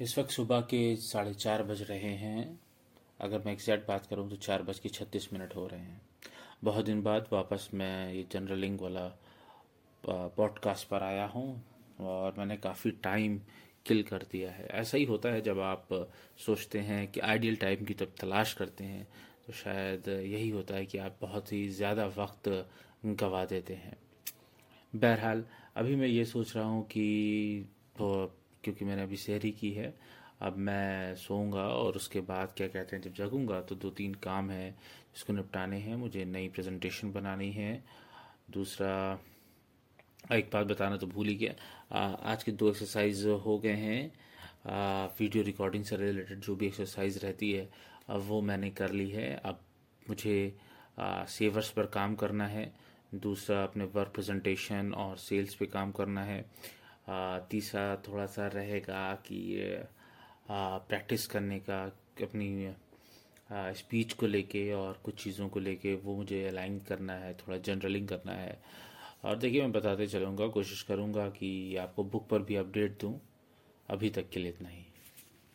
इस वक्त सुबह के साढ़े चार बज रहे हैं। अगर मैं एग्जैक्ट बात करूँ तो चार बज के छत्तीस मिनट हो रहे हैं। बहुत दिन बाद वापस मैं ये जनरलिंग वाला पॉडकास्ट पर आया हूँ और मैंने काफ़ी टाइम किल कर दिया है। ऐसा ही होता है जब आप सोचते हैं कि आइडियल टाइम की तब तलाश करते हैं तो शायद यही होता है कि आप बहुत ही ज़्यादा वक्त गंवा देते हैं। बहरहाल, अभी मैं ये सोच रहा हूँ कि क्योंकि मैंने अभी शहरी की है, अब मैं सोऊँगा और उसके बाद क्या कहते हैं, जब जगूँगा तो दो तीन काम है जिसको निपटाने हैं, मुझे नई प्रेजेंटेशन बनानी है। दूसरा, एक बात बताना तो भूल ही गया आज के दो एक्सरसाइज हो गए हैं। वीडियो रिकॉर्डिंग से रिलेटेड जो भी एक्सरसाइज रहती है, अब वो मैंने कर ली है। अब मुझे सेवर्स पर काम करना है। दूसरा, अपने वर्क प्रेजेंटेशन और सेल्स पे काम करना है। तीसरा थोड़ा सा रहेगा कि प्रैक्टिस करने का, अपनी स्पीच को लेके और कुछ चीज़ों को लेके वो मुझे अलाइन करना है, थोड़ा जनरलिंग करना है। और देखिए, मैं बताते चलूँगा, कोशिश करूँगा कि आपको बुक पर भी अपडेट दूँ। अभी तक के लिए इतना ही।